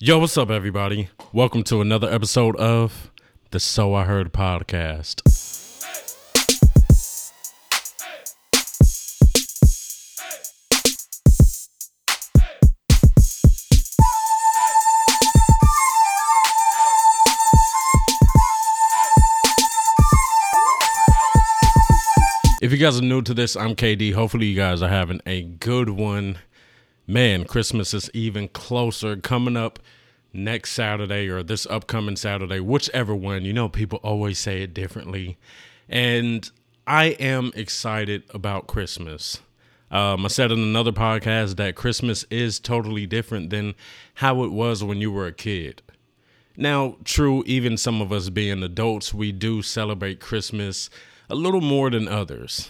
Yo, what's up, everybody? Welcome to another episode of the So I Heard podcast. If you guys are new to this, I'm KD. Hopefully, you guys are having a good one. Man, Christmas is even closer coming up next Saturday or this upcoming Saturday, whichever one. You know, people always say it differently. And I am excited about Christmas. Um, I said in another podcast that Christmas is totally different than how it was when you were a kid. Now, true, even some of us being adults, we do celebrate Christmas a little more than others.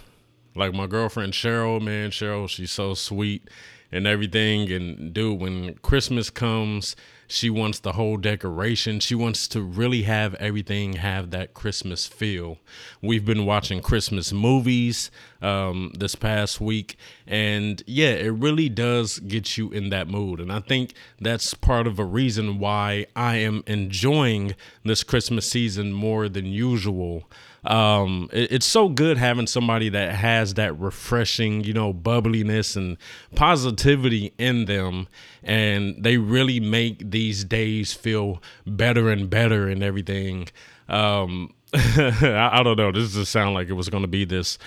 Like my girlfriend Cheryl, man, Cheryl, she's so sweet and everything. And dude, when Christmas comes, she wants the whole decoration. She wants to really have everything have that Christmas feel. We've been watching Christmas movies um, this past week, and yeah, it really does get you in that mood. And I think that's part of a reason why I am enjoying this Christmas season more than usual um, it, it's so good having somebody that has that refreshing, you know, bubbliness and positivity in them, and they really make these days feel better and better and everything. Um, I, I don't know. This just sound like it was going to be this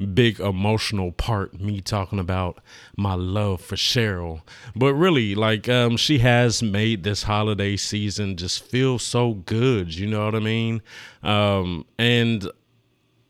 big emotional part me talking about my love for Cheryl. But really, like um she has made this holiday season just feel so good, you know what I mean? Um and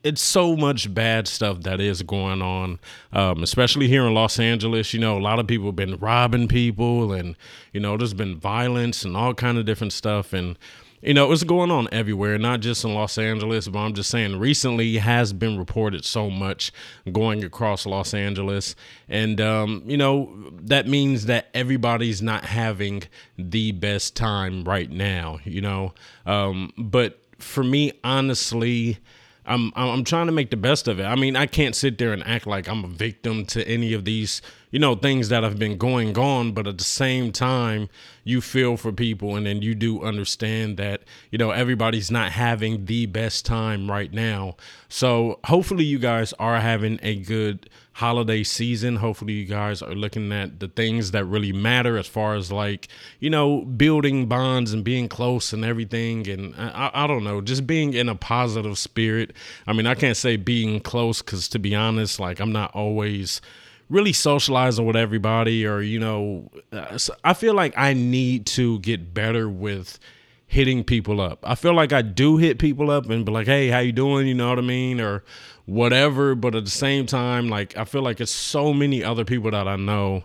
it's so much bad stuff that is going on, um, especially here in Los Angeles. You know, a lot of people have been robbing people, and you know, there's been violence and all kind of different stuff. And you know, it's going on everywhere, not just in Los Angeles, but I'm just saying recently has been reported so much going across Los Angeles. And, um, you know, that means that everybody's not having the best time right now, you know. Um, but for me, honestly, I'm I'm trying to make the best of it. I mean, I can't sit there and act like I'm a victim to any of these, you know, things that have been going on, but at the same time, you feel for people and then you do understand that, you know, everybody's not having the best time right now. So, hopefully you guys are having a good holiday season. Hopefully, you guys are looking at the things that really matter as far as like, you know, building bonds and being close and everything. And I, I don't know, just being in a positive spirit. I mean, I can't say being close because to be honest, like, I'm not always really socializing with everybody or, you know, uh, I feel like I need to get better with hitting people up. I feel like I do hit people up and be like, "Hey, how you doing?" You know what I mean, or whatever. But at the same time, like I feel like it's so many other people that I know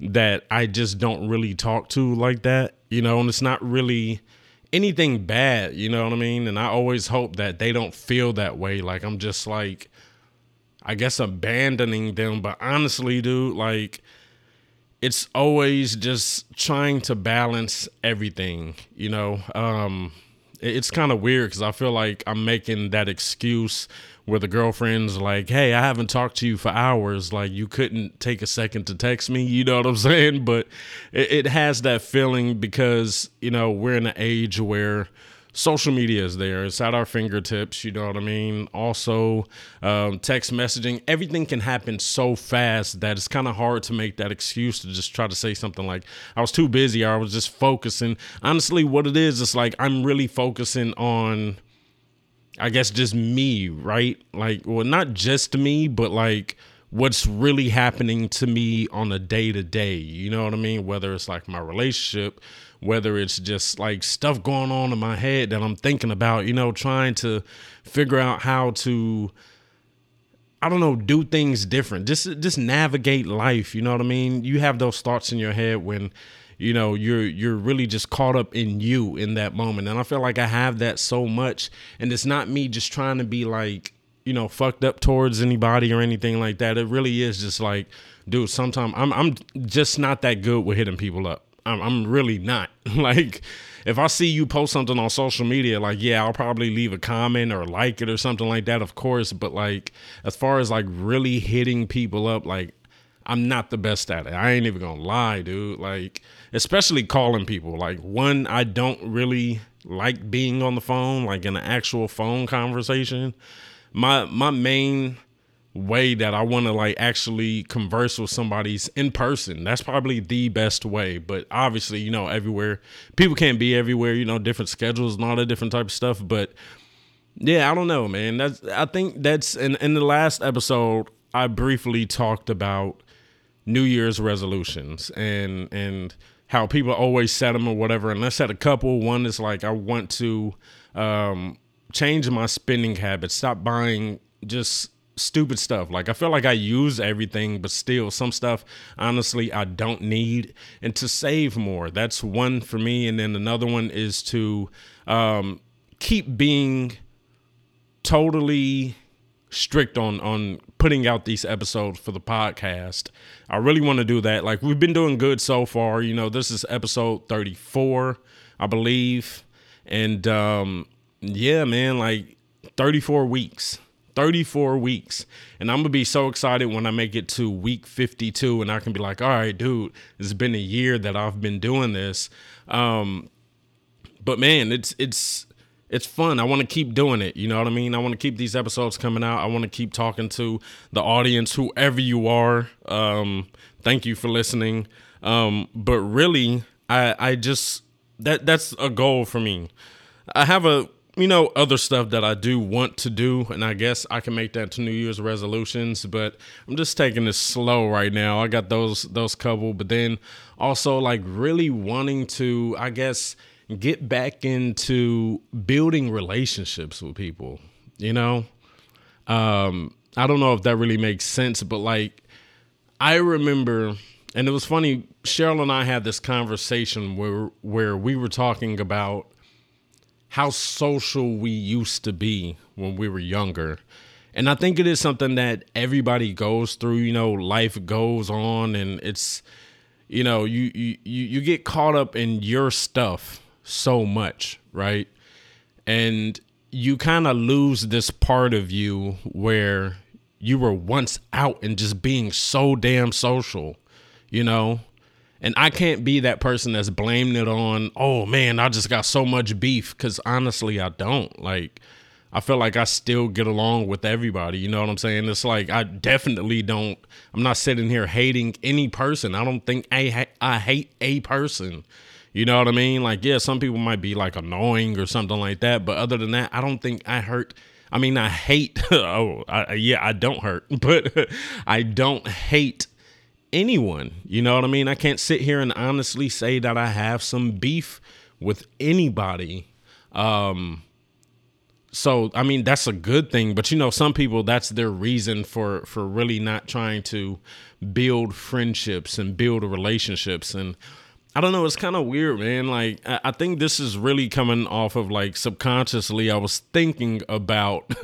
that I just don't really talk to like that. You know, and it's not really anything bad. You know what I mean? And I always hope that they don't feel that way. Like I'm just like, I guess abandoning them. But honestly, dude, like it's always just trying to balance everything, you know. Um, it's kind of weird because I feel like I'm making that excuse where the girlfriend's like, "Hey, I haven't talked to you for hours. Like, you couldn't take a second to text me." You know what I'm saying? But it, it has that feeling because you know we're in an age where social media is there. It's at our fingertips. You know what I mean? Also, um, text messaging. Everything can happen so fast that it's kind of hard to make that excuse to just try to say something like, I was too busy or I was just focusing. Honestly, what it is, it's like I'm really focusing on, I guess, just me, right? Like, well, not just me, but like, what's really happening to me on a day to day. You know what I mean? Whether it's like my relationship, whether it's just like stuff going on in my head that I'm thinking about, you know, trying to figure out how to I don't know, do things different. Just just navigate life, you know what I mean? You have those thoughts in your head when you know you're you're really just caught up in you in that moment and i feel like i have that so much and it's not me just trying to be like you know fucked up towards anybody or anything like that it really is just like dude sometimes i'm i'm just not that good with hitting people up I'm, I'm really not. like, if I see you post something on social media, like, yeah, I'll probably leave a comment or like it or something like that, of course. But like, as far as like really hitting people up, like, I'm not the best at it. I ain't even gonna lie, dude. Like, especially calling people. Like, one, I don't really like being on the phone, like in an actual phone conversation. My my main way that I want to like actually converse with somebody's in person. That's probably the best way. But obviously, you know, everywhere people can't be everywhere. You know, different schedules and all that different type of stuff. But yeah, I don't know, man. That's I think that's in in the last episode I briefly talked about New Year's resolutions and and how people always set them or whatever. And I set a couple. One is like I want to um, change my spending habits, stop buying just stupid stuff. Like I feel like I use everything, but still some stuff honestly I don't need. And to save more, that's one for me. And then another one is to um, keep being totally strict on on putting out these episodes for the podcast. I really want to do that. Like we've been doing good so far. You know, this is episode 34, I believe. And um yeah, man, like 34 weeks. 34 weeks. And I'm going to be so excited when I make it to week 52 and I can be like, all right, dude, it's been a year that I've been doing this. Um, but man, it's, it's, it's fun. I want to keep doing it. You know what I mean? I want to keep these episodes coming out. I want to keep talking to the audience, whoever you are. Um, thank you for listening. Um, but really, I, I just, that, that's a goal for me. I have a, you know, other stuff that I do want to do, and I guess I can make that to New Year's resolutions. But I'm just taking it slow right now. I got those those couple, but then also like really wanting to, I guess, get back into building relationships with people. You know, um, I don't know if that really makes sense, but like I remember, and it was funny. Cheryl and I had this conversation where where we were talking about how social we used to be when we were younger. And I think it is something that everybody goes through, you know, life goes on and it's you know, you you you get caught up in your stuff so much, right? And you kind of lose this part of you where you were once out and just being so damn social, you know? And I can't be that person that's blaming it on, oh man, I just got so much beef. Cause honestly, I don't. Like, I feel like I still get along with everybody. You know what I'm saying? It's like, I definitely don't, I'm not sitting here hating any person. I don't think I, I hate a person. You know what I mean? Like, yeah, some people might be like annoying or something like that. But other than that, I don't think I hurt. I mean, I hate, oh, I, yeah, I don't hurt, but I don't hate anyone. You know what I mean? I can't sit here and honestly say that I have some beef with anybody. Um so I mean that's a good thing, but you know some people that's their reason for for really not trying to build friendships and build relationships and I don't know. It's kind of weird, man. Like, I think this is really coming off of like subconsciously. I was thinking about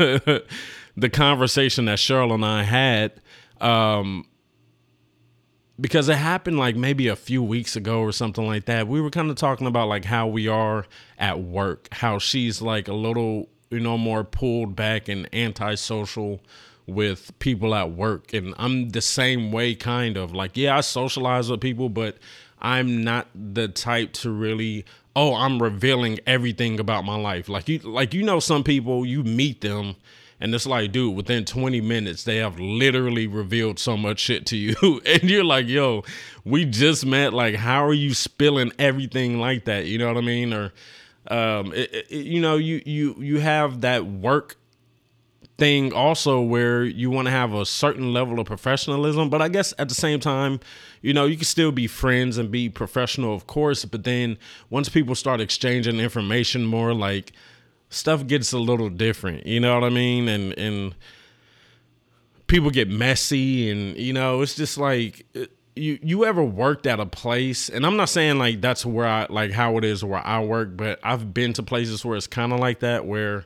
the conversation that Cheryl and I had um, because it happened like maybe a few weeks ago or something like that. We were kind of talking about like how we are at work, how she's like a little, you know, more pulled back and antisocial with people at work. And I'm the same way, kind of. Like, yeah, I socialize with people, but I'm not the type to really oh, I'm revealing everything about my life. Like you like you know some people you meet them and it's like, dude, within 20 minutes, they have literally revealed so much shit to you. and you're like, yo, we just met. Like, how are you spilling everything like that? You know what I mean? Or, um, it, it, you know, you, you, you have that work thing also where you want to have a certain level of professionalism. But I guess at the same time, you know, you can still be friends and be professional, of course. But then once people start exchanging information more, like, stuff gets a little different. You know what I mean? And and people get messy, and you know, it's just like uh, you you ever worked at a place, and I'm not saying like that's where I like how it is where I work, but I've been to places where it's kind of like that where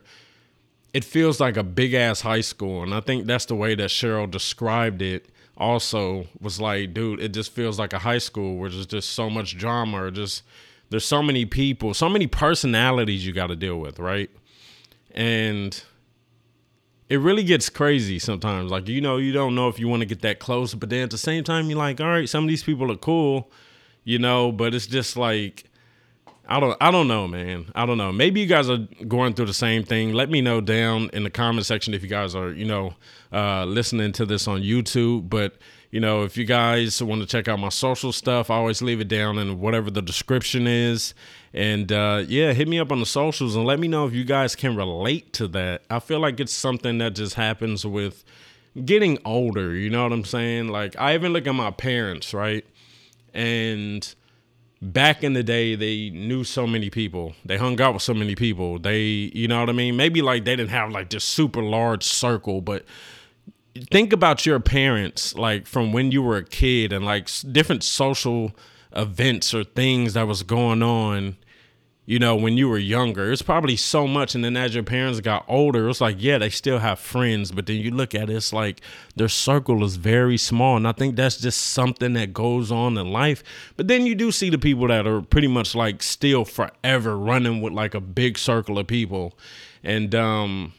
it feels like a big ass high school, and I think that's the way that Cheryl described it. Also, was like, dude, it just feels like a high school where there's just so much drama, or just there's so many people, so many personalities you got to deal with, right? And it really gets crazy sometimes. Like, you know, you don't know if you want to get that close, but then at the same time, you're like, all right, some of these people are cool, you know, but it's just like, I don't, I don't know, man. I don't know. Maybe you guys are going through the same thing. Let me know down in the comment section if you guys are, you know, uh, listening to this on YouTube. But you know, if you guys want to check out my social stuff, I always leave it down in whatever the description is. And uh, yeah, hit me up on the socials and let me know if you guys can relate to that. I feel like it's something that just happens with getting older. You know what I'm saying? Like, I even look at my parents, right? And back in the day, they knew so many people. They hung out with so many people. They, you know what I mean? Maybe like they didn't have like this super large circle, but think about your parents like from when you were a kid and like different social events or things that was going on you know when you were younger. It's probably so much and then as your parents got older it's like yeah they still have friends but then you look at it it's like their circle is very small and i think that's just something that goes on in life. But then you do see the people that are pretty much like still forever running with like a big circle of people. And um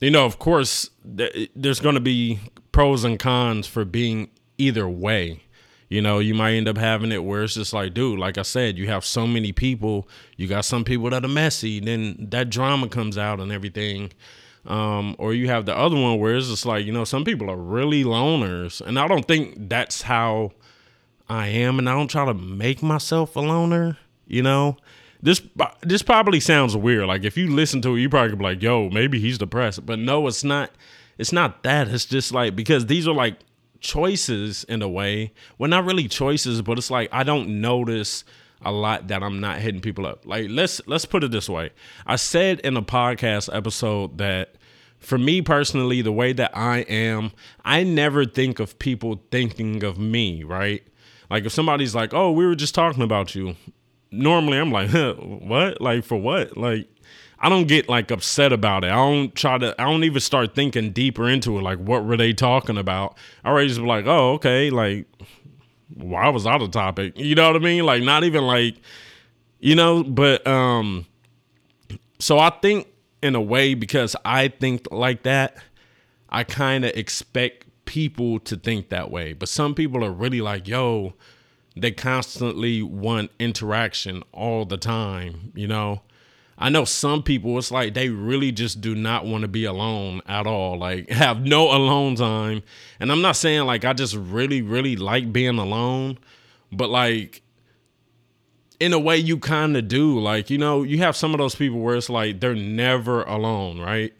you know, of course, there's going to be pros and cons for being either way. You know, you might end up having it where it's just like, dude, like I said, you have so many people. You got some people that are messy, then that drama comes out and everything. Um, or you have the other one where it's just like, you know, some people are really loners. And I don't think that's how I am. And I don't try to make myself a loner, you know? This this probably sounds weird. Like if you listen to it, you probably be like, "Yo, maybe he's depressed." But no, it's not. It's not that. It's just like because these are like choices in a way. Well, not really choices, but it's like I don't notice a lot that I'm not hitting people up. Like let's let's put it this way. I said in a podcast episode that for me personally, the way that I am, I never think of people thinking of me, right? Like if somebody's like, "Oh, we were just talking about you," normally I'm like, huh, what? Like for what? Like I don't get like upset about it. I don't try to. I don't even start thinking deeper into it. Like what were they talking about? I already just be like, oh okay, like why was I the topic? You know what I mean? Like not even like, you know. But um, so I think in a way because I think like that, I kind of expect people to think that way. But some people are really like, yo, they constantly want interaction all the time, you know. I know some people it's like they really just do not want to be alone at all. Like have no alone time. And I'm not saying like I just really really like being alone, but like in a way you kind of do. Like, you know, you have some of those people where it's like they're never alone, right?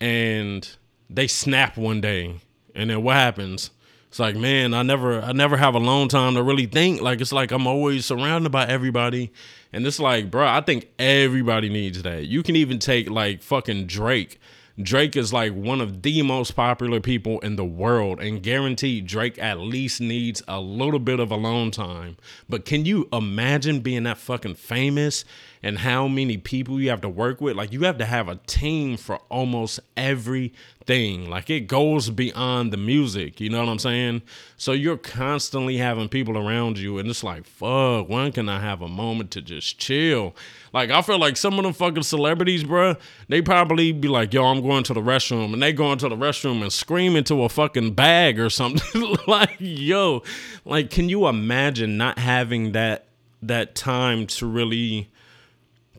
And they snap one day. And then what happens? It's like man i never i never have a long time to really think. Like it's like i'm always surrounded by everybody. And it's like bro i think everybody needs that. You can even take like fucking drake. Drake is like one of the most popular people in the world, and guaranteed Drake at least needs a little bit of alone time. But can you imagine being that fucking famous and how many people you have to work with? Like, you have to have a team for almost everything. Like it goes beyond the music, you know what I'm saying? So you're constantly having people around you, and it's like, fuck, when can I have a moment to just chill? Like I feel like some of them fucking celebrities, bro, they probably be like, yo, I'm going to the restroom, and they go into the restroom and scream into a fucking bag or something. like, yo, like, can you imagine not having that that time to really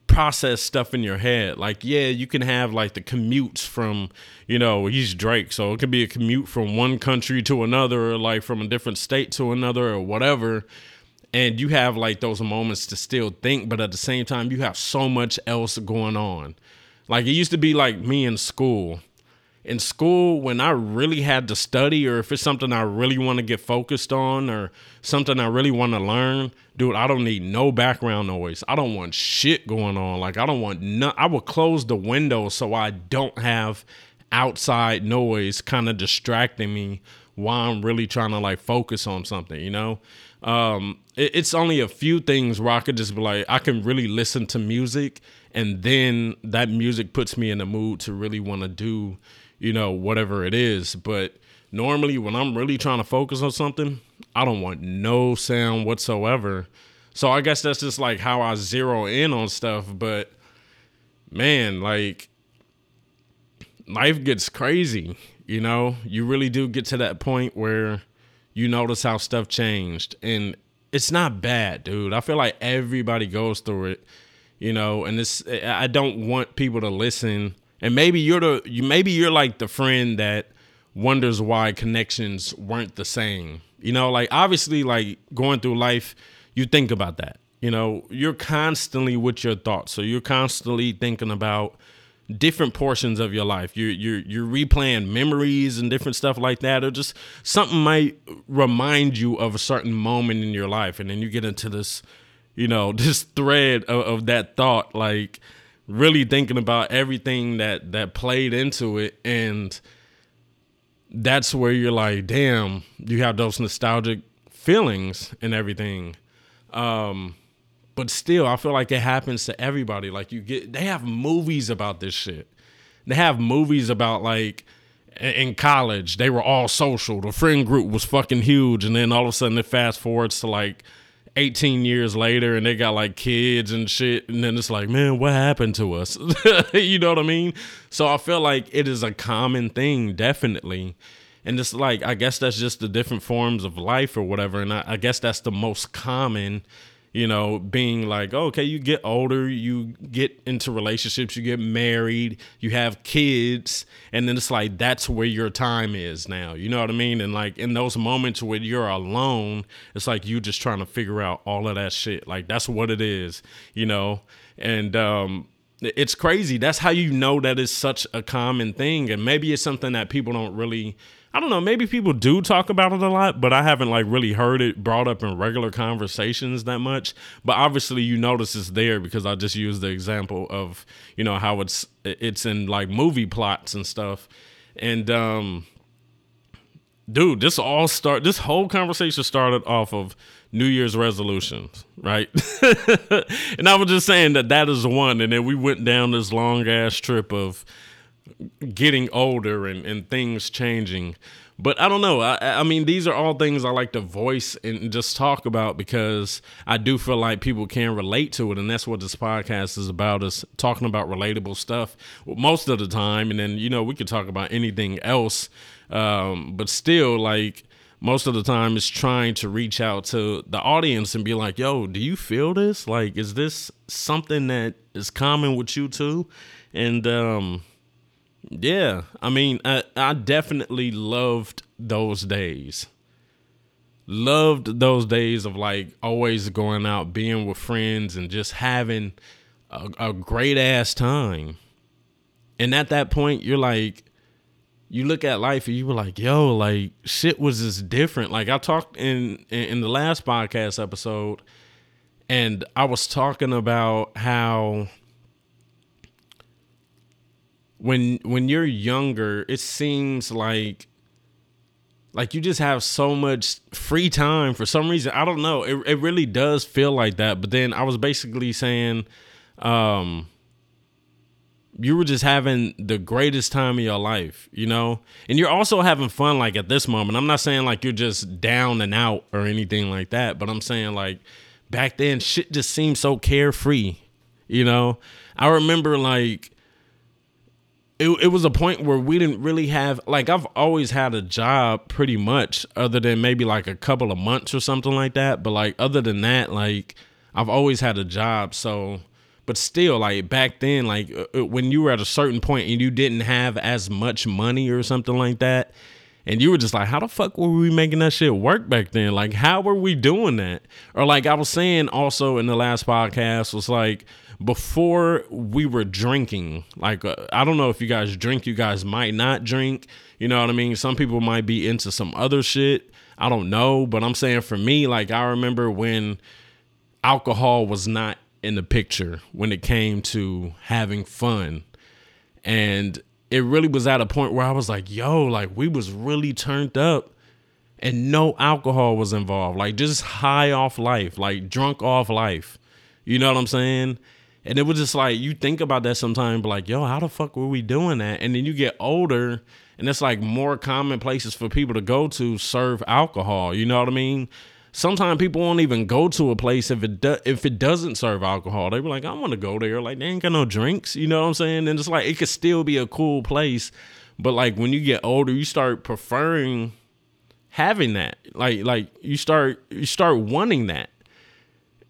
process stuff in your head. Like, yeah, you can have like the commutes from, you know, he's Drake, so it could be a commute from one country to another, or like from a different state to another, or whatever. And you have like those moments to still think, but at the same time, you have so much else going on. Like, it used to be like me in school in school when I really had to study or if it's something I really want to get focused on or something I really want to learn, dude, I don't need no background noise. I don't want shit going on. Like I don't want no I will close the window so I don't have outside noise kind of distracting me while I'm really trying to like focus on something, you know? Um, it, it's only a few things where I could just be like, I can really listen to music and then that music puts me in the mood to really want to do you know, whatever it is. But normally, when I'm really trying to focus on something, I don't want no sound whatsoever. So I guess that's just like how I zero in on stuff. But man, like, life gets crazy. You know, you really do get to that point where you notice how stuff changed. And it's not bad, dude. I feel like everybody goes through it, you know, and it's I don't want people to listen. And maybe you're the maybe you're like the friend that wonders why connections weren't the same. You know, like obviously like going through life, you think about that. You know, you're constantly with your thoughts. So you're constantly thinking about different portions of your life. You're you're you're replaying memories and different stuff like that, or just something might remind you of a certain moment in your life, and then you get into this, you know, this thread of, of that thought, like really thinking about everything that that played into it, and that's where you're like, damn, you have those nostalgic feelings and everything. Um, but still, I feel like it happens to everybody. Like you get, they have movies about this shit. They have movies about like in college they were all social. The friend group was fucking huge, and then all of a sudden it fast forwards to like 18 years later and they got like kids and shit and then it's like man what happened to us? You know what i mean? So i feel like it is a common thing definitely. And it's like i guess that's just the different forms of life or whatever and i, I guess that's the most common you know, being like, okay, you get older, you get into relationships, you get married, you have kids, and then it's like that's where your time is now. You know what I mean? And like in those moments where you're alone, it's like you just trying to figure out all of that shit. Like that's what it is, you know? And um it's crazy. That's how you know that it's such a common thing. And maybe it's something that people don't really I don't know, maybe people do talk about it a lot, but I haven't like really heard it brought up in regular conversations that much. But obviously you notice it's there because I just used the example of, you know, how it's it's in like movie plots and stuff. And um dude, this all start this whole conversation started off of New Year's resolutions, right? and I was just saying that that is one and then we went down this long ass trip of getting older and, and things changing. But I don't know. I, I mean, these are all things I like to voice and just talk about because I do feel like people can relate to it. And that's what this podcast is about is talking about relatable stuff most of the time. And then, you know, we could talk about anything else. Um, but still, like, most of the time it's trying to reach out to the audience and be like, yo, do you feel this? Like, is this something that is common with you too? And um, yeah, I mean, I, I definitely loved those days. Loved those days of like always going out, being with friends, and just having a, a great ass time. And at that point, you're like, you look at life and you were like, yo, like shit was just different. Like I talked in in the last podcast episode, and I was talking about how when when you're younger, it seems like like you just have so much free time for some reason. I don't know. It it really does feel like that. But then I was basically saying, um, you were just having the greatest time of your life, you know? And you're also having fun like at this moment. I'm not saying like you're just down and out or anything like that, but I'm saying like back then shit just seemed so carefree, you know? I remember like it, it was a point where we didn't really have like I've always had a job pretty much other than maybe like a couple of months or something like that. But like other than that like I've always had a job. So but still like back then like uh, uh, when you were at a certain point and you didn't have as much money or something like that and you were just like how the fuck were we making that shit work back then? Like how were we doing that? Or like I was saying also in the last podcast was like before we were drinking. Like, uh, I don't know if you guys drink, you guys might not drink. You know what I mean? Some people might be into some other shit. I don't know. But I'm saying for me, like, I remember when alcohol was not in the picture when it came to having fun. And it really was at a point where I was like, yo, like, we was really turned up and no alcohol was involved. Like, just high off life, like, drunk off life. You know what I'm saying? And it was just like you think about that sometimes, like, yo, how the fuck were we doing that? And then you get older, and it's like more common places for people to go to serve alcohol. You know what I mean? sometimes people won't even go to a place if it do, if it doesn't serve alcohol. They were like, I want to go there. Like they ain't got no drinks. You know what I'm saying? And it's like it could still be a cool place, but like when you get older, you start preferring having that. Like like you start you start wanting that.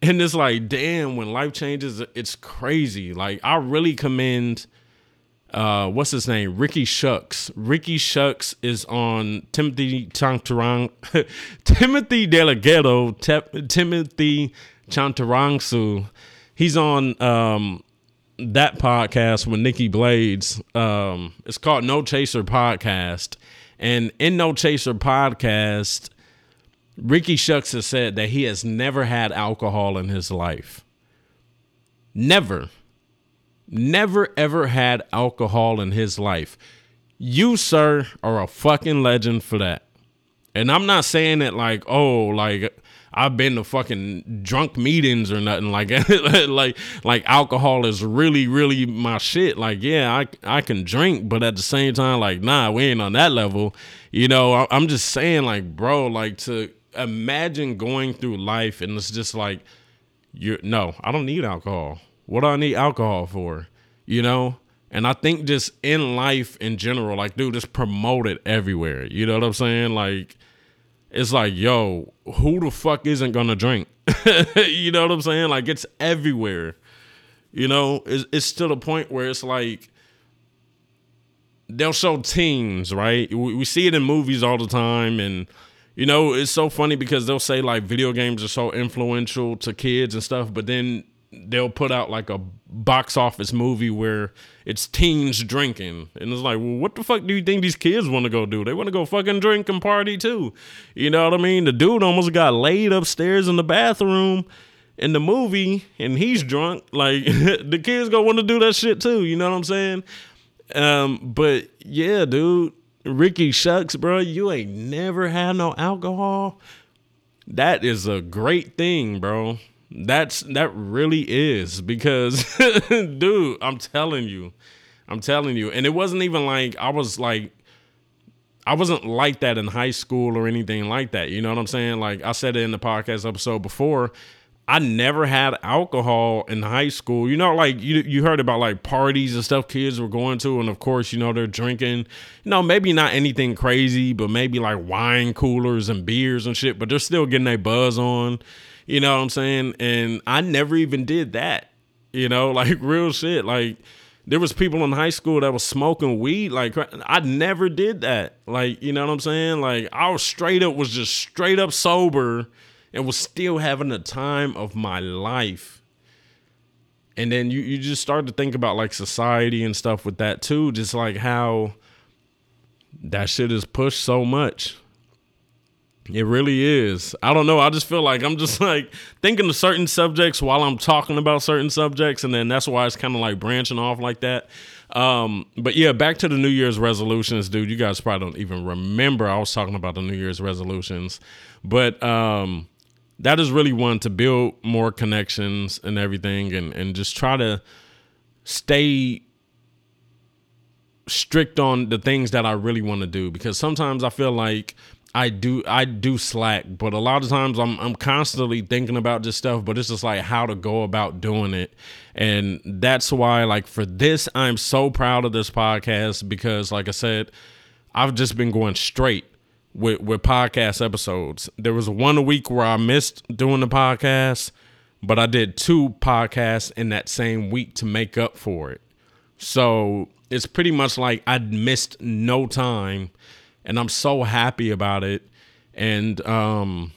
And it's like, damn, when life changes, it's crazy. Like I really commend uh, what's his name? Ricky Shucks. Ricky Shucks is on Timothy Chantarang, Timothy Delgado, Te- Timothy Chantarangsu. He's on um, that podcast with Nikki Blades. Um, it's called No Chaser Podcast. And in No Chaser Podcast, Ricky Shucks has said that he has never had alcohol in his life. Never never ever had alcohol in his life. You, sir, are a fucking legend for that. And I'm not saying it like, oh, like I've been to fucking drunk meetings or nothing like like like alcohol is really really my shit. Like yeah, I I can drink, but at the same time, like nah, we ain't on that level. You know, I, I'm just saying like, bro, like to imagine going through life and it's just like, you no, I don't need alcohol. What do I need alcohol for? You know? And I think just in life in general, like, dude, just promote it everywhere. You know what I'm saying? Like, it's like, yo, who the fuck isn't gonna drink? you know what I'm saying? Like, it's everywhere. You know, it's, it's to the point where it's like, they'll show teens, right? We, we see it in movies all the time. And, you know, it's so funny because they'll say, like, video games are so influential to kids and stuff. But then they'll put out like a box office movie where it's teens drinking. And it's like well what the fuck do you think these kids want to go do? They want to go fucking drink and party too. You know what i mean? The dude almost got laid upstairs in the bathroom in the movie and he's drunk. Like the kids gonna want to do that shit too. You know what i'm saying? Um but yeah dude ricky shucks bro you ain't never had no alcohol that is a great thing bro that's that really is because dude, I'm telling you. I'm telling you. And it wasn't even like I was like I wasn't like that in high school or anything like that. You know what I'm saying? Like I said it in the podcast episode before, I never had alcohol in high school. You know, like you you heard about like parties and stuff kids were going to, and of course, you know, they're drinking. You know, maybe not anything crazy, but maybe like wine coolers and beers and shit. But they're still getting a buzz on. You know what I'm saying? And I never even did that. You know, like real shit. Like there was people in high school that was smoking weed. Like I never did that. Like, you know what I'm saying? Like I was straight up was just straight up sober and was still having the time of my life. And then you, you just start to think about like society and stuff with that too. Just like how that shit is pushed so much. It really is. I don't know. I just feel like I'm just like thinking of certain subjects while I'm talking about certain subjects, and then that's why it's kind of like branching off like that. Um, but yeah, back to the New Year's resolutions, dude. You guys probably don't even remember I was talking about the New Year's resolutions, but um, that is really one to build more connections and everything, and and just try to stay strict on the things that I really want to do because sometimes I feel like I do I do slack, but a lot of times I'm I'm constantly thinking about this stuff, but it's just like how to go about doing it. And that's why like for this I'm so proud of this podcast because like I said, I've just been going straight with with podcast episodes. There was one a week where I missed doing the podcast, but I did two podcasts in that same week to make up for it. So, it's pretty much like I'd missed no time and I'm so happy about it. And um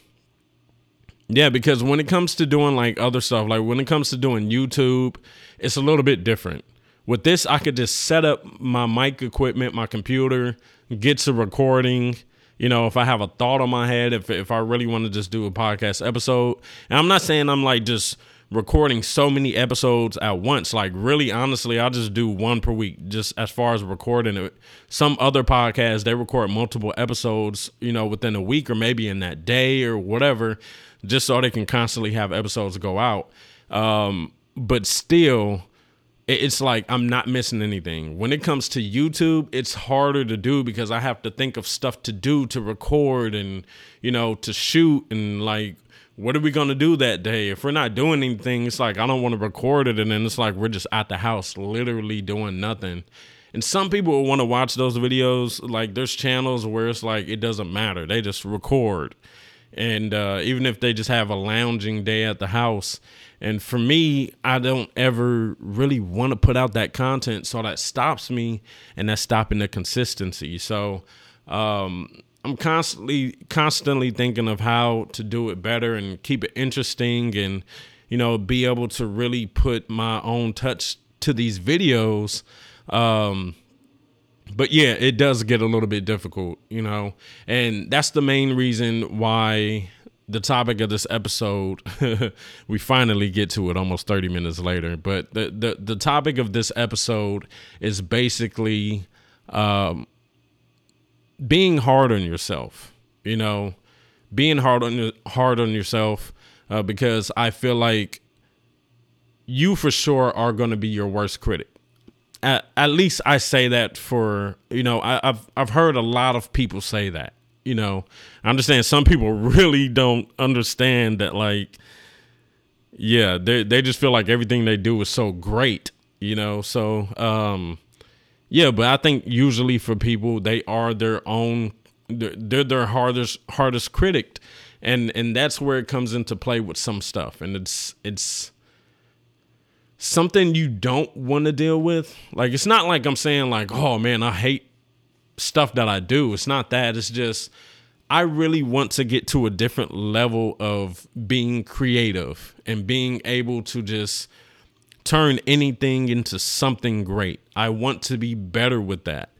yeah, because when it comes to doing like other stuff, like when it comes to doing YouTube, it's a little bit different. With this, I could just set up my mic equipment, my computer, get to recording. You know, if I have a thought on my head, if if I really want to just do a podcast episode, and I'm not saying I'm like just recording so many episodes at once. Like really honestly, I'll just do one per week just as far as recording it. Some other podcasts they record multiple episodes, you know, within a week or maybe in that day or whatever, just so they can constantly have episodes go out. Um, but still it's like I'm not missing anything. When it comes to YouTube, it's harder to do because I have to think of stuff to do to record and you know to shoot and like what are we gonna do that day? If we're not doing anything, it's like I don't want to record it, and then it's like we're just at the house, literally doing nothing. And some people want to watch those videos. Like there's channels where it's like it doesn't matter; they just record, and uh, even if they just have a lounging day at the house. And for me, I don't ever really want to put out that content, so that stops me, and that's stopping the consistency. So. Um, I'm constantly constantly thinking of how to do it better and keep it interesting and you know be able to really put my own touch to these videos um but yeah it does get a little bit difficult you know and that's the main reason why the topic of this episode we finally get to it almost 30 minutes later but the the, the topic of this episode is basically um being hard on yourself, you know, being hard on hard on yourself uh, because I feel like you for sure are going to be your worst critic. At, at least I say that for you know I, I've I've heard a lot of people say that you know I understand some people really don't understand that like yeah they they just feel like everything they do is so great you know so um yeah, but I think usually for people, they are their own. They're their hardest hardest critic, and and that's where it comes into play with some stuff, and it's it's something you don't want to deal with. Like it's not like I'm saying like, oh man, I hate stuff that I do. It's not that. It's just I really want to get to a different level of being creative and being able to just turn anything into something great. I want to be better with that.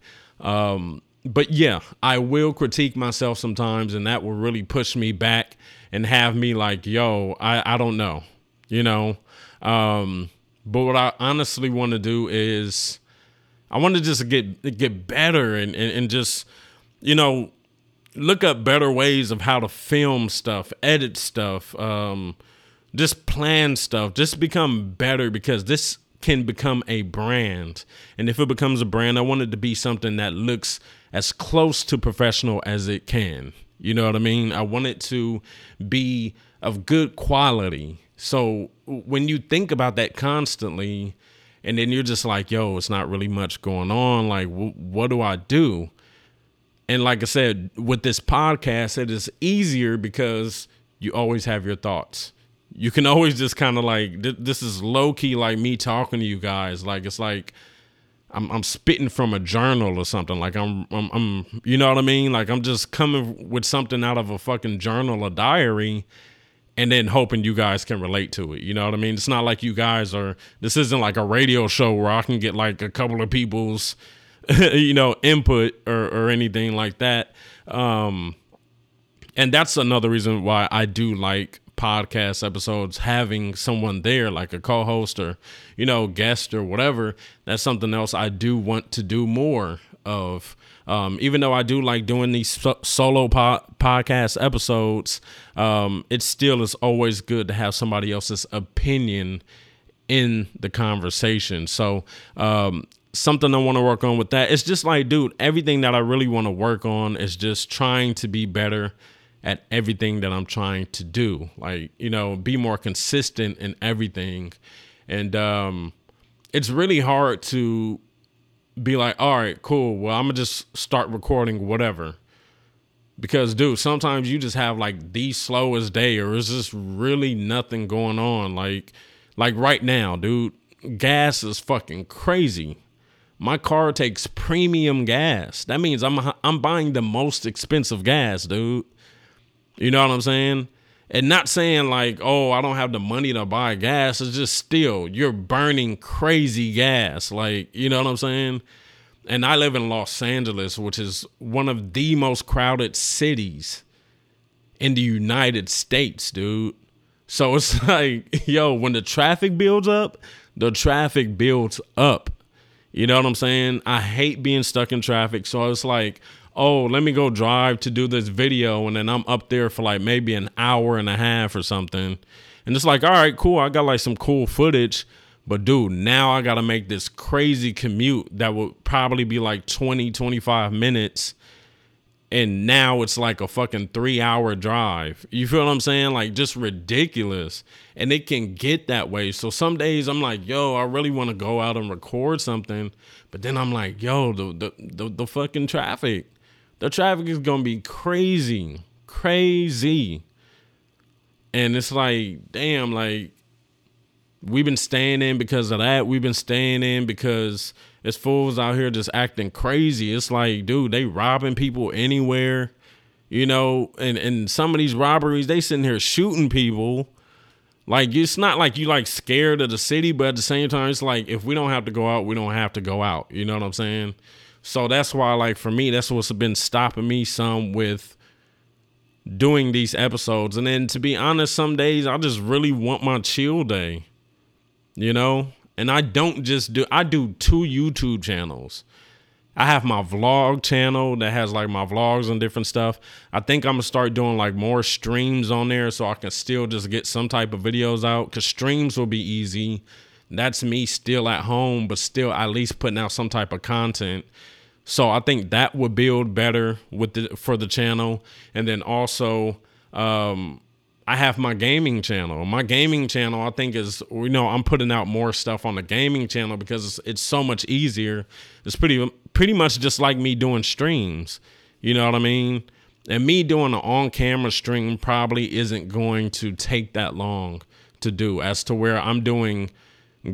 Um, but yeah, I will critique myself sometimes, and that will really push me back and have me like, yo, I, I don't know, you know. Um, but what I honestly want to do is I want to just get get better and, and, and just, you know, look up better ways of how to film stuff, edit stuff, um, just plan stuff, just become better because this can become a brand. And if it becomes a brand, I want it to be something that looks as close to professional as it can. You know what I mean? I want it to be of good quality. So when you think about that constantly, and then you're just like, yo, it's not really much going on. Like, w- what do I do? And like I said, with this podcast, it is easier because you always have your thoughts. You can always just kind of like th- this is low key like me talking to you guys. Like it's like I'm I'm spitting from a journal or something. Like I'm I'm, I'm you know what I mean? Like I'm just coming with something out of a fucking journal a diary and then hoping you guys can relate to it. You know what I mean? It's not like you guys are this isn't like a radio show where I can get like a couple of people's you know input or or anything like that. Um and that's another reason why I do like podcast episodes having someone there like a co-host or you know guest or whatever. That's something else i do want to do more of um, even though i do like doing these so- solo po- podcast episodes um, it still is always good to have somebody else's opinion in the conversation so um, something i want to work on with that it's just like dude everything that i really want to work on is just trying to be better at everything that I'm trying to do. Like, you know, be more consistent in everything. And um it's really hard to be like, all right, cool. Well, I'm gonna just start recording whatever. Because dude, sometimes you just have like the slowest day or is just really nothing going on. Like like right now, dude, gas is fucking crazy. My car takes premium gas. That means I'm I'm buying the most expensive gas, dude. You know what I'm saying? And not saying like, oh, I don't have the money to buy gas. It's just still, you're burning crazy gas. Like, you know what I'm saying? And I live in Los Angeles, which is one of the most crowded cities in the United States, dude. So it's like, yo, when the traffic builds up, the traffic builds up. You know what I'm saying? I hate being stuck in traffic. So it's like, oh, let me go drive to do this video. And then I'm up there for like maybe an hour and a half or something. And it's like, all right, cool. I got like some cool footage. But dude, now I got to make this crazy commute that would probably be like 20, 25 minutes. And now it's like a fucking three hour drive. You feel what I'm saying? Like just ridiculous. And it can get that way. So some days I'm like, yo, I really want to go out and record something. But then I'm like, yo, the, the, the, the fucking traffic. The traffic is to be crazy. Crazy. And it's like, damn, like we've been staying in because of that. We've been staying in because it's fools out here just acting crazy. It's like, dude, they robbing people anywhere, you know, and, and some of these robberies, they sitting here shooting people. Like it's not like you like scared of the city, but at the same time, it's like if we don't have to go out, we don't have to go out. You know what I'm saying? So that's why, like for me, that's what's been stopping me some with doing these episodes. And then to be honest, some days I just really want my chill day you know? And I don't just do I do two YouTube channels. I have my vlog channel that has like my vlogs and different stuff. I think I'm gonna start doing like more streams on there so I can still just get some type of videos out because streams will be easy. That's me still at home, but still at least putting out some type of content. So I think that would build better with the for the channel. And then also um I have my gaming channel. My gaming channel, I think, is you know I'm putting out more stuff on the gaming channel because it's, it's so much easier. It's pretty pretty much just like me doing streams. You know what I mean? And me doing an on-camera stream probably isn't going to take that long to do. As to where I'm doing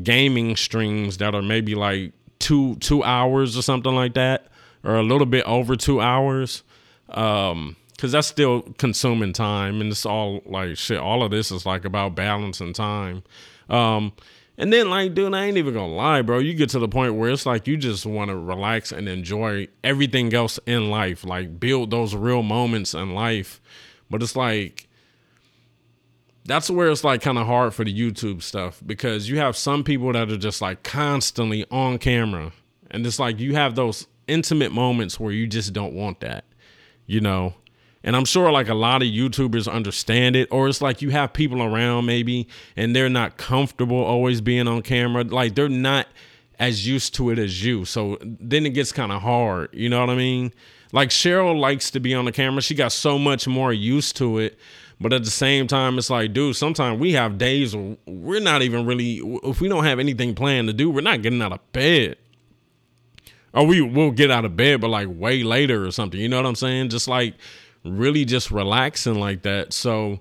gaming streams that are maybe like two two hours or something like that, or a little bit over two hours. Um, because that's still consuming time and it's all like shit all of this is like about balancing time um and then like dude i ain't even gonna lie bro you get to the point where it's like you just want to relax and enjoy everything else in life like build those real moments in life but it's like that's where it's like kind of hard for the youtube stuff because you have some people that are just like constantly on camera and it's like you have those intimate moments where you just don't want that you know and I'm sure like a lot of YouTubers understand it, or it's like you have people around maybe and they're not comfortable always being on camera. Like they're not as used to it as you. So then it gets kind of hard. You know what I mean? Like Cheryl likes to be on the camera. She got so much more used to it. But at the same time, it's like, dude, sometimes we have days where we're not even really, if we don't have anything planned to do, we're not getting out of bed. Or we will get out of bed, but like way later or something. You know what I'm saying? Just like really just relaxing like that. So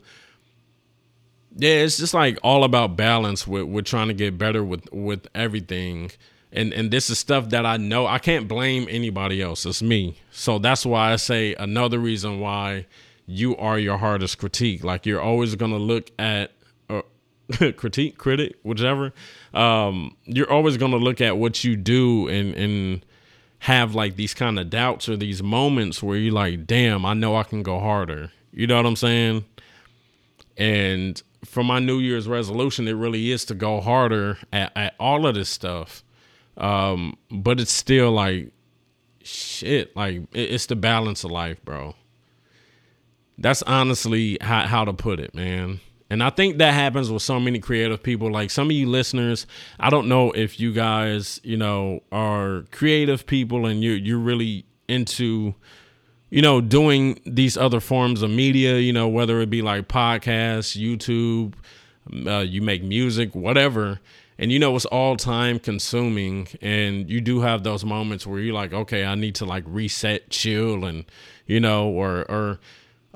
yeah, it's just like all about balance with with trying to get better with with everything. And and this is stuff that I know I can't blame anybody else. It's me. So that's why I say another reason why you are your hardest critique. Like you're always gonna look at uh, critique, critic, whichever. Um, you're always gonna look at what you do and and have like these kind of doubts or these moments where you're like, damn, I know I can go harder. You know what I'm saying? And for my New Year's resolution, it really is to go harder at, at all of this stuff. Um, but it's still like shit, like it, it's the balance of life, bro. That's honestly how, how to put it, man. And I think that happens with so many creative people. Like some of you listeners, I don't know if you guys, you know, are creative people and you're you're really into, you know, doing these other forms of media. You know, whether it be like podcasts, YouTube, uh, you make music, whatever. And you know it's all time consuming, and you do have those moments where you're like, okay, I need to like reset, chill, and you know, or or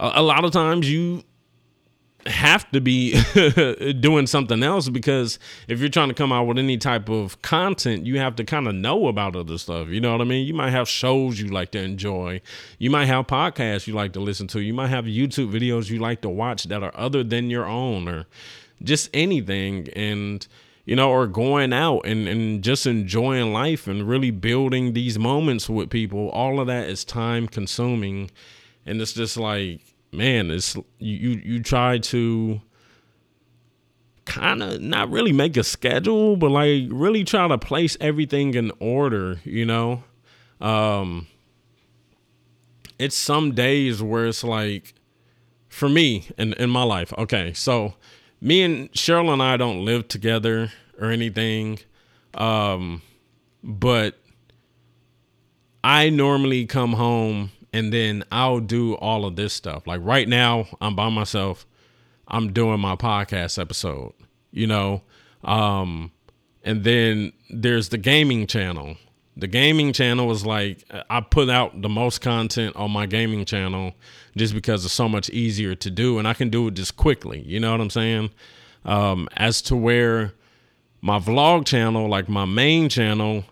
a, lot of times you have to be doing something else because if you're trying to come out with any type of content, you have to kind of know about other stuff. You know what I mean? You might have shows you like to enjoy. You might have podcasts you like to listen to. You might have YouTube videos you like to watch that are other than your own or just anything. And, you know, or going out and, and just enjoying life and really building these moments with people. All of that is time consuming. And it's just like, man, it's you you try to kind of not really make a schedule, but like really try to place everything in order, you know? Um it's some days where it's like for me in in my life. Okay, so me and Cheryl and I don't live together or anything. Um, but I normally come home and then I'll do all of this stuff. Like right now, I'm by myself. I'm doing my podcast episode, you know. Um, and then there's the gaming channel. The gaming channel is like I put out the most content on my gaming channel just because it's so much easier to do and I can do it just quickly. You know what I'm saying? Um, as to where my vlog channel, like my main channel,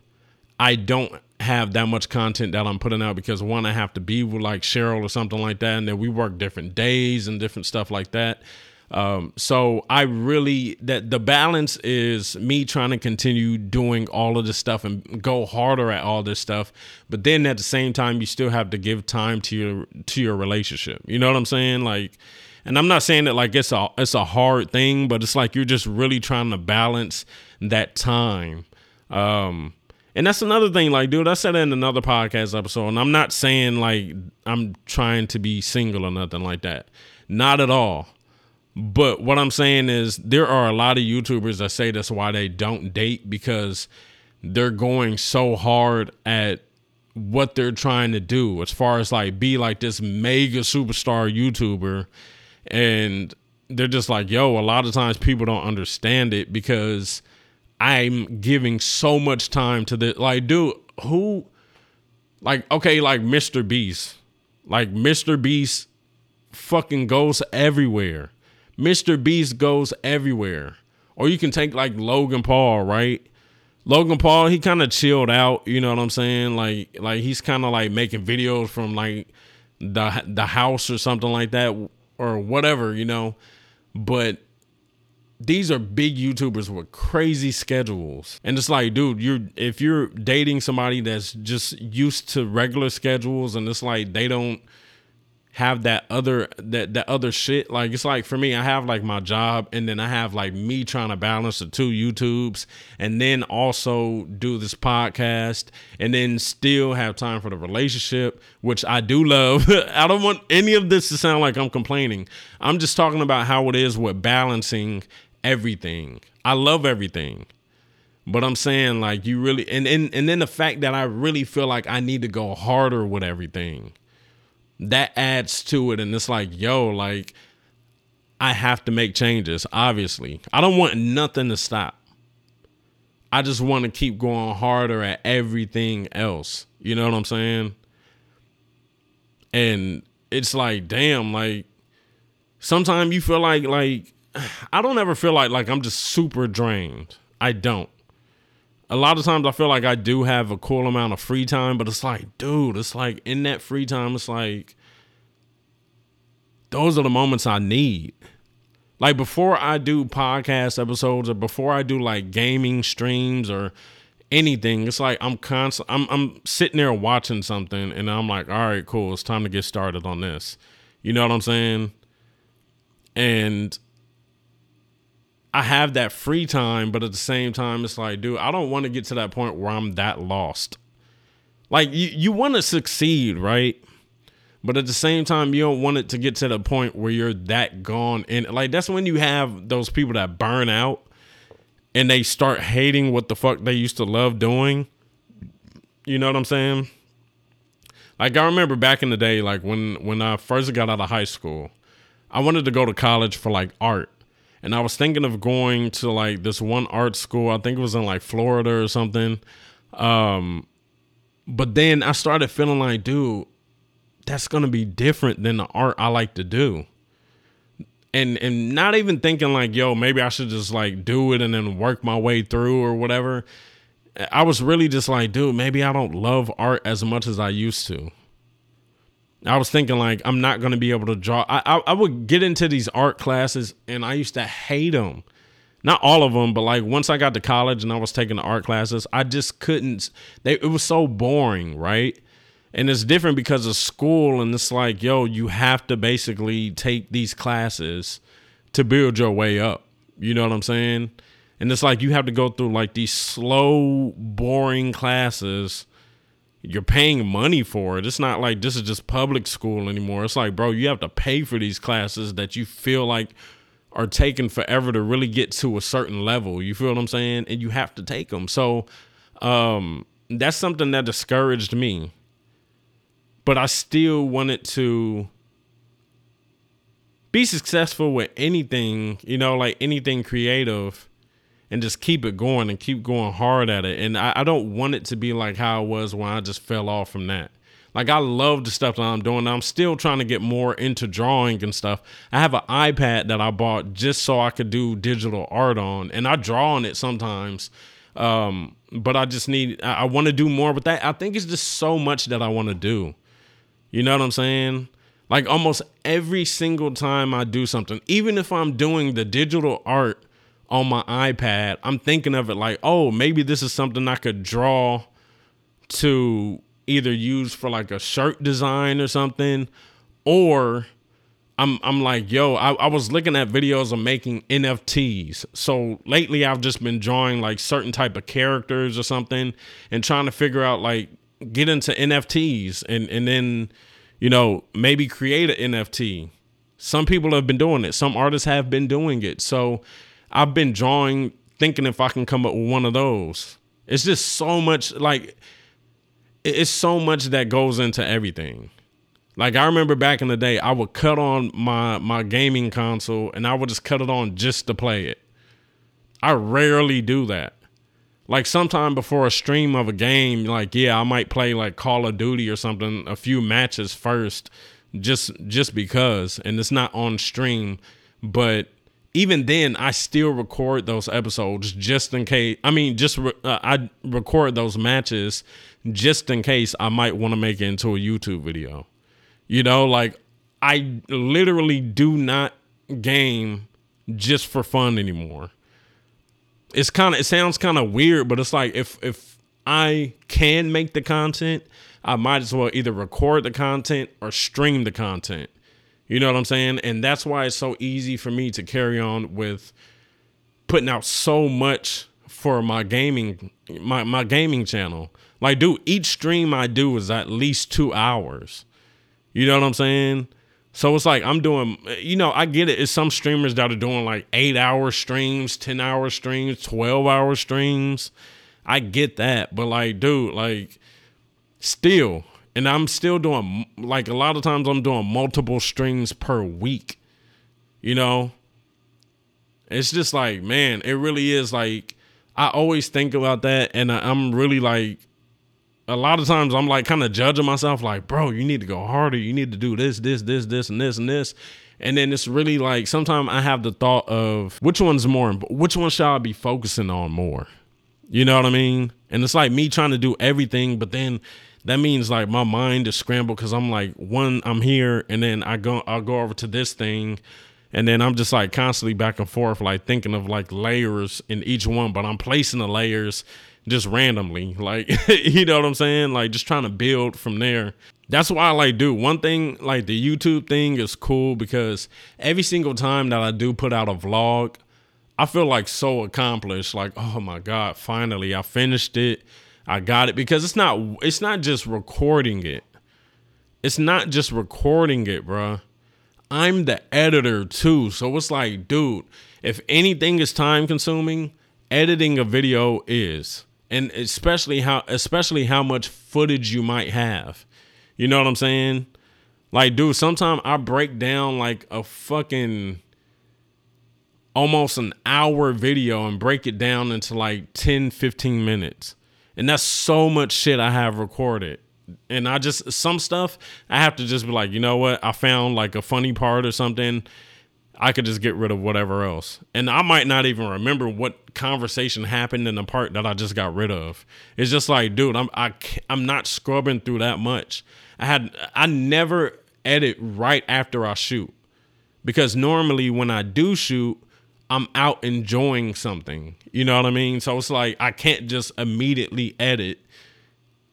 I don't have that much content that I'm putting out because one, I have to be with like Cheryl or something like that, and then we work different days and different stuff like that. Um, so I really that the balance is me trying to continue doing all of this stuff and go harder at all this stuff, but then at the same time you still have to give time to your to your relationship. You know what I'm saying? Like, and I'm not saying that like it's a it's a hard thing, but it's like you're just really trying to balance that time. Um, and that's another thing, like, dude, I said in another podcast episode, and I'm not saying like I'm trying to be single or nothing like that. Not at all. But what I'm saying is there are a lot of YouTubers that say that's why they don't date because they're going so hard at what they're trying to do as far as like be like this mega superstar YouTuber and they're just like, yo, a lot of times people don't understand it because I'm giving so much time to the like, dude, who like okay, like Mr. Beast. Like Mr. Beast fucking goes everywhere. Mr. Beast goes everywhere. Or you can take like Logan Paul, right? Logan Paul, he kind of chilled out, you know what I'm saying? Like like he's kind of like making videos from like the the house or something like that or whatever, you know. But these are big YouTubers with crazy schedules. And it's like, dude, you're if you're dating somebody that's just used to regular schedules and it's like they don't have that other that that other shit like it's like for me i have like my job and then i have like me trying to balance the two youtubes and then also do this podcast and then still have time for the relationship which i do love i don't want any of this to sound like i'm complaining i'm just talking about how it is with balancing everything. I love everything. But I'm saying like you really and, and and then the fact that I really feel like I need to go harder with everything. That adds to it and it's like, yo, like I have to make changes, obviously. I don't want nothing to stop. I just want to keep going harder at everything else. You know what I'm saying? And it's like, damn, like sometimes you feel like like I don't ever feel like like I'm just super drained. I don't. A lot of times I feel like I do have a cool amount of free time, but it's like, dude, it's like in that free time, it's like those are the moments I need. Like before I do podcast episodes or before I do like gaming streams or anything, it's like I'm constant I'm I'm sitting there watching something and I'm like, all right, cool, it's time to get started on this. You know what I'm saying? And I have that free time, but at the same time, it's like, dude, I don't want to get to that point where I'm that lost. Like you, you want to succeed, right? But at the same time, you don't want it to get to the point where you're that gone. And like that's when you have those people that burn out and they start hating what the fuck they used to love doing. You know what I'm saying? Like I remember back in the day, like when when I first got out of high school, I wanted to go to college for like art and I was thinking of going to like this one art school. I think it was in like Florida or something. Um, but then I started feeling like, dude, that's gonna be different than the art I like to do. And and not even thinking like, yo, maybe I should just like do it and then work my way through or whatever. I was really just like, dude, maybe I don't love art as much as I used to. I was thinking like I'm not going to be able to draw. I, I, I would get into these art classes and I used to hate them. Not all of them, but like once I got to college and I was taking the art classes, I just couldn't. They it was so boring, right? And it's different because of school, and it's like, yo, you have to basically take these classes to build your way up. You know what I'm saying? And it's like you have to go through like these slow, boring classes you're paying money for it. It's not like this is just public school anymore. It's like, bro, you have to pay for these classes that you feel like are taking forever to really get to a certain level. You feel what I'm saying? And you have to take them. So um, that's something that discouraged me. But I still wanted to be successful with anything, you know, like anything creative and just keep it going and keep going hard at it. And I, I don't want it to be like how it was when I just fell off from that. Like I love the stuff that I'm doing. I'm still trying to get more into drawing and stuff. I have an iPad that I bought just so I could do digital art on, and I draw on it sometimes. Um, but I just need. I, I want to do more with that. I think it's just so much that I want to do. You know what I'm saying? Like almost every single time I do something, even if I'm doing the digital art on my iPad, I'm thinking of it like, oh, maybe this is something I could draw to either use for like a shirt design or something, or I'm I'm like, yo, I, I was looking at videos of making NFTs. So lately I've just been drawing like certain type of characters or something and trying to figure out like get into NFTs and and then, you know, maybe create an NFT. Some people have been doing it. Some artists have been doing it. So I've been drawing, thinking if I can come up with one of those. It's just so much like it's so much that goes into everything. Like I remember back in the day, I would cut on my my gaming console and I would just cut it on just to play it. I rarely do that. Like sometime before a stream of a game, like yeah, I might play like Call of Duty or something, a few matches first, just just because, and it's not on stream. But even then, I still record those episodes just in case. I mean, just re- uh, I record those matches just in case I might want to make it into a YouTube video. You know, like I literally do not game just for fun anymore. It's kind of it sounds kind of weird, but it's like if if I can make the content, I might as well either record the content or stream the content. You know what I'm saying? And that's why it's so easy for me to carry on with putting out so much for my gaming my my gaming channel. Like, dude, each stream I do is at least two hours. You know what I'm saying? So it's like I'm doing, you know, I get it. It's some streamers that are doing like eight hour streams, 10 hour streams, 12 hour streams. I get that. But like, dude, like, still, and I'm still doing, like, a lot of times I'm doing multiple strings per week. You know? It's just like, man, it really is like, I always think about that. And I'm really like, a lot of times I'm like kind of judging myself, like, bro, you need to go harder. You need to do this, this, this, this, and this, and this. And then it's really like sometimes I have the thought of which one's more, which one should I be focusing on more? You know what I mean? And it's like me trying to do everything, but then that means like my mind is scrambled because I'm like, one, I'm here, and then I go, I'll go over to this thing, and then I'm just like constantly back and forth, like thinking of like layers in each one, but I'm placing the layers just randomly. Like, you know what I'm saying? Like, just trying to build from there. That's why I like do one thing. Like the YouTube thing is cool because every single time that I do put out a vlog, I feel like so accomplished. Like, oh my god, finally I finished it. I got it because it's not. It's not just recording it. It's not just recording it, bruh. I'm the editor too. So it's like, dude, if anything is time consuming, editing a video is and especially how especially how much footage you might have. You know what I'm saying? Like, dude, sometimes I break down like a fucking almost an hour video and break it down into like 10, 15 minutes. And that's so much shit I have recorded. And I just some stuff I have to just be like, you know what? I found like a funny part or something I could just get rid of whatever else. And I might not even remember what conversation happened in the part that I just got rid of. It's just like, dude, I'm I I'm not scrubbing through that much. I had I never edit right after I shoot. Because normally when I do shoot, I'm out enjoying something. You know what I mean? So it's like I can't just immediately edit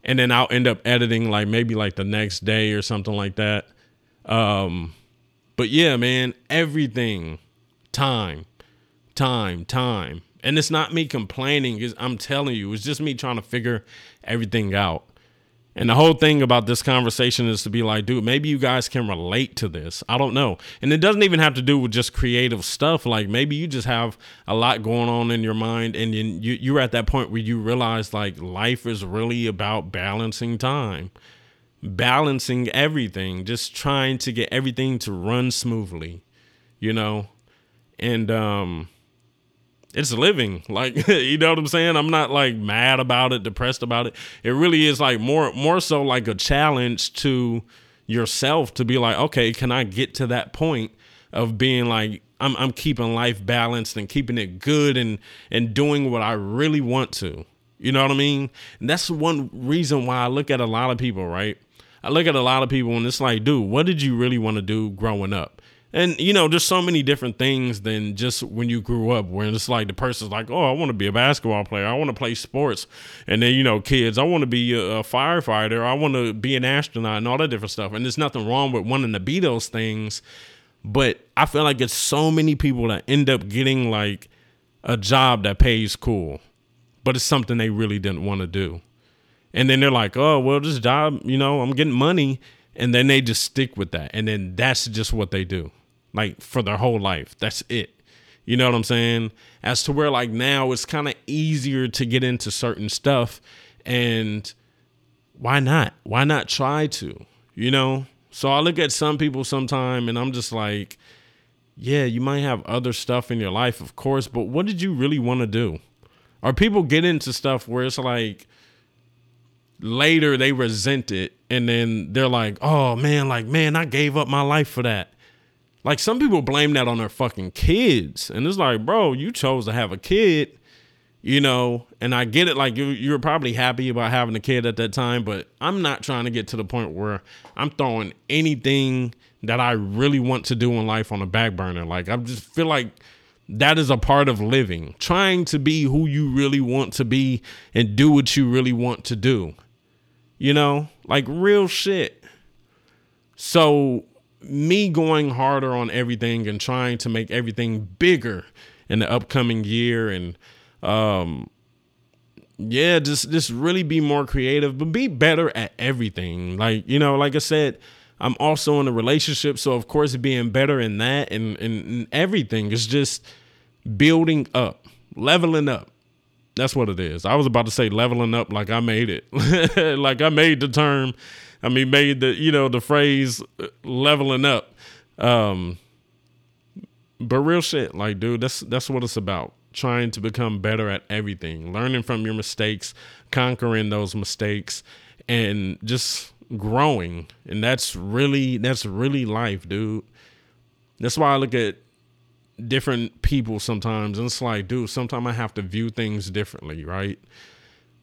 and then I'll end up editing like maybe like the next day or something like that. Um but yeah, man, everything, time, time, time. And it's not me complaining, I'm telling you, it's just me trying to figure everything out. And the whole thing about this conversation is to be like, dude, maybe you guys can relate to this. I don't know. And it doesn't even have to do with just creative stuff. Like maybe you just have a lot going on in your mind and then you, you're at that point where you realize like life is really about balancing time, balancing everything, just trying to get everything to run smoothly, you know? And, um, it's living. Like you know what i'm saying? I'm not like mad about it depressed about it. It really is like more more so like a challenge to yourself to be like okay can i get to that point of being like i'm, I'm keeping life balanced and keeping it good and and doing what i really want to. You know what i mean? And that's one reason why i look at a lot of people right? I look at a lot of people and it's like dude what did you really want to do growing up and you know, there's so many different things than just when you grew up, where it's like the person's like, "Oh, I want to be a basketball player. I want to play sports," and then you know, kids, I want to be a, a firefighter. I want to be an astronaut, and all that different stuff. And there's nothing wrong with wanting to be those things, but I feel like it's so many people that end up getting like a job that pays cool, but it's something they really didn't want to do. And then they're like, "Oh, well, this job, you know, I'm getting money." And then they just stick with that. And then that's just what they do like for their whole life. That's it. You know what I'm saying? As to where like now it's kind of easier to get into certain stuff and why not? Why not try to? You know? So I look at some people sometime and I'm just like, yeah, you might have other stuff in your life, of course, but what did you really want to do? Or people get into stuff where it's like later they resent it and then they're like, oh man, like, man, I gave up my life for that. Like some people blame that on their fucking kids. And it's like, bro, you chose to have a kid, you know, and I get it. Like you, you're probably happy about having a kid at that time, but I'm not trying to get to the point where I'm throwing anything that I really want to do in life on a back burner. Like I just feel like that is a part of living, trying to be who you really want to be and do what you really want to do. You know, like real shit. So me going harder on everything and trying to make everything bigger in the upcoming year and um yeah just just really be more creative but be better at everything. Like you know like i said i'm also in a relationship so of course being better in that and, and, and everything is just building up leveling up. That's what it is. I was about to say leveling up like i made it. Like i made the term I mean, made the you know the phrase uh, leveling up. Um, but real shit, like dude, that's that's what it's about. Trying to become better at everything, learning from your mistakes, conquering those mistakes, and just growing. And that's really that's really life, dude. That's why I look at different people sometimes and it's like, dude, sometimes I have to view things differently, right?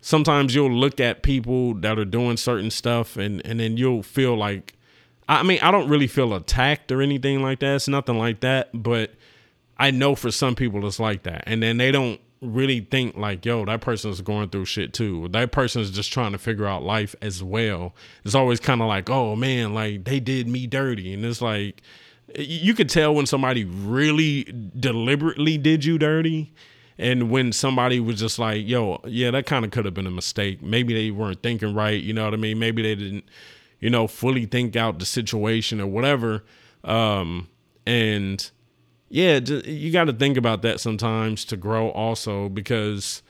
Sometimes you'll look at people that are doing certain stuff and and then you'll feel like I mean, I don't really feel attacked or anything like that. It's nothing like that, but I know for some people it's like that. And then they don't really think like, yo, that person's going through shit too. That person's just trying to figure out life as well. It's always kind of like, oh man, like they did me dirty. And it's like you could tell when somebody really deliberately did you dirty and when somebody was just like, yo, yeah, that kind of could have been a mistake. Maybe they weren't thinking right. You know what I mean? Maybe they didn't, you know, fully think out the situation or whatever. Um, and yeah, you got to think about that sometimes to grow also because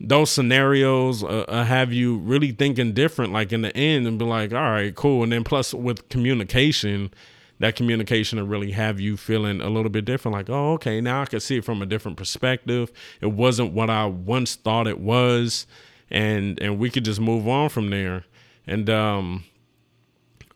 those scenarios uh, uh, have you really thinking different, like in the end, and be like, all right, cool. And then plus with communication, that communication will really have you feeling a little bit different like oh okay now i can see it from a different perspective it wasn't what i once thought it was and and we could just move on from there and um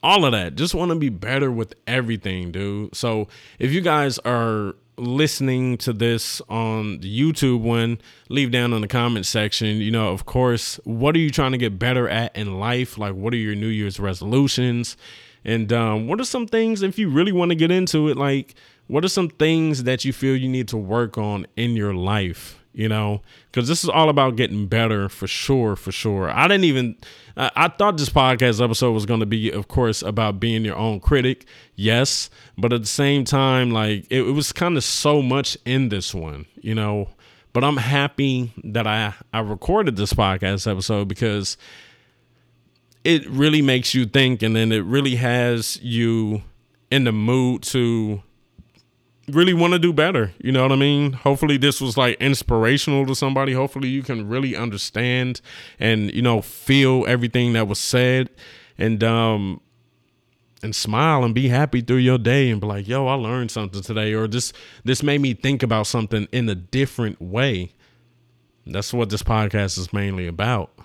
all of that just want to be better with everything dude so if you guys are listening to this on the YouTube one, leave down in the comment section. You know, of course, what are you trying to get better at in life? Like, what are your New Year's resolutions? And um, what are some things, if you really want to get into it, like what are some things that you feel you need to work on in your life? You know, because this is all about getting better for sure, for sure. I didn't even, I, I thought this podcast episode was going to be, of course, about being your own critic. Yes. But at the same time, like it, it was kind of so much in this one, you know. But I'm happy that I, I recorded this podcast episode because it really makes you think and then it really has you in the mood to really want to do better. You know what I mean? Hopefully this was like inspirational to somebody. Hopefully you can really understand and you know feel everything that was said and um and smile and be happy through your day and be like, "Yo, I learned something today," or this this made me think about something in a different way. That's what this podcast is mainly about.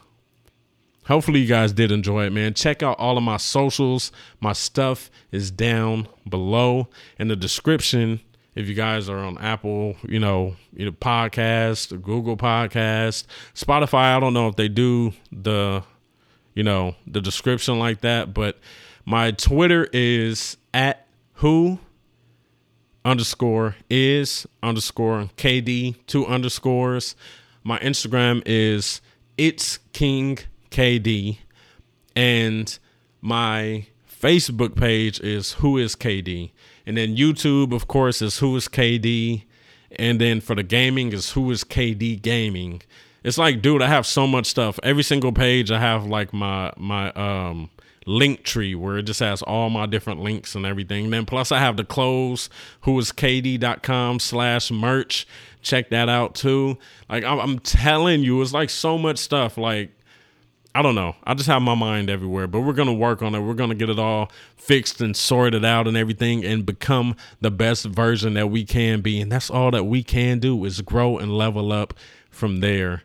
Hopefully, you guys did enjoy it, man. Check out all of my socials. My stuff is down below in the description. If you guys are on Apple, you know, you know, podcast, Google Podcast, Spotify, I don't know if they do the, you know, the description like that, but my Twitter is at who underscore is underscore KD two underscores. My Instagram is it's King KD. And my Facebook page is Who is KD. And then YouTube, of course, is Who is KD. And then for the gaming is Who is KD Gaming. It's like, dude, I have so much stuff. Every single page I have like my my um Linktree where it just has all my different links and everything. And then plus I have the clothes, who is kd.com slash merch. Check that out too. Like I'm, I'm telling you, it's like so much stuff. Like I don't know. I just have my mind everywhere, but we're going to work on it. We're going to get it all fixed and sorted out and everything and become the best version that we can be. And that's all that we can do is grow and level up from there.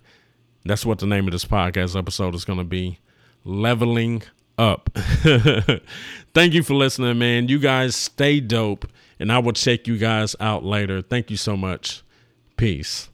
That's what the name of this podcast episode is going to be leveling up. Thank you for listening, man. You guys stay dope, and I will check you guys out later. Thank you so much. Peace.